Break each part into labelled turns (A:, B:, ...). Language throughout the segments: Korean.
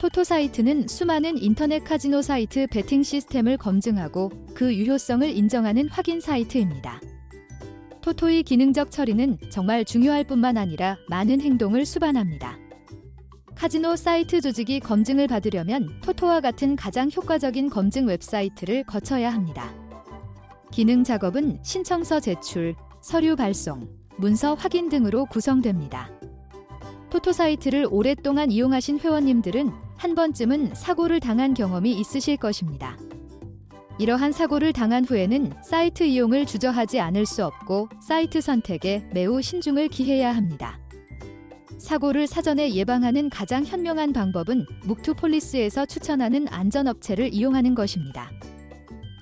A: 토토 사이트는 수많은 인터넷 카지노 사이트 베팅 시스템을 검증하고 그 유효성을 인정하는 확인 사이트입니다. 토토의 기능적 처리는 정말 중요할 뿐만 아니라 많은 행동을 수반합니다. 카지노 사이트 조직이 검증을 받으려면 토토와 같은 가장 효과적인 검증 웹사이트를 거쳐야 합니다. 기능 작업은 신청서 제출, 서류 발송, 문서 확인 등으로 구성됩니다. 토토 사이트를 오랫동안 이용하신 회원님들은 한 번쯤은 사고를 당한 경험이 있으실 것입니다. 이러한 사고를 당한 후에는 사이트 이용을 주저하지 않을 수 없고 사이트 선택에 매우 신중을 기해야 합니다. 사고를 사전에 예방하는 가장 현명한 방법은 묵투폴리스에서 추천하는 안전업체를 이용하는 것입니다.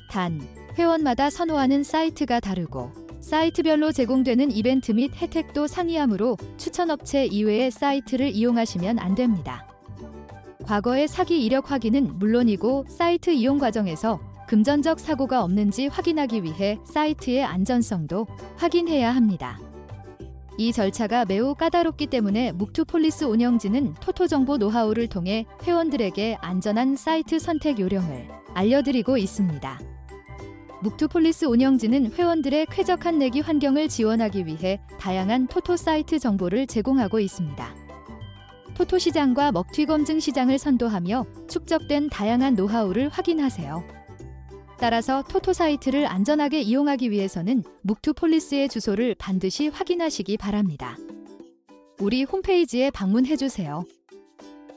A: 단, 회원마다 선호하는 사이트가 다르고 사이트별로 제공되는 이벤트 및 혜택도 상이하므로 추천업체 이외의 사이트를 이용하시면 안 됩니다. 과거의 사기 이력 확인은 물론이고 사이트 이용 과정에서 금전적 사고가 없는지 확인하기 위해 사이트의 안전성도 확인해야 합니다. 이 절차가 매우 까다롭기 때문에 먹튀폴리스 운영진은 토토 정보 노하우를 통해 회원들에게 안전한 사이트 선택 요령을 알려드리고 있습니다. 먹튀폴리스 운영진은 회원들의 쾌적한 내기 환경을 지원하기 위해 다양한 토토 사이트 정보를 제공하고 있습니다. 토토 시장과 먹튀 검증 시장을 선도하며 축적된 다양한 노하우를 확인하세요. 따라서 토토 사이트를 안전하게 이용하기 위해서는 먹튀폴리스의 주소를 반드시 확인하시기 바랍니다. 우리 홈페이지에 방문해 주세요.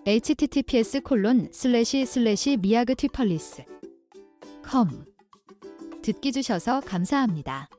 A: https 콜론 슬래시 슬래시 먹튀폴리스 com 듣기 주셔서 감사합니다.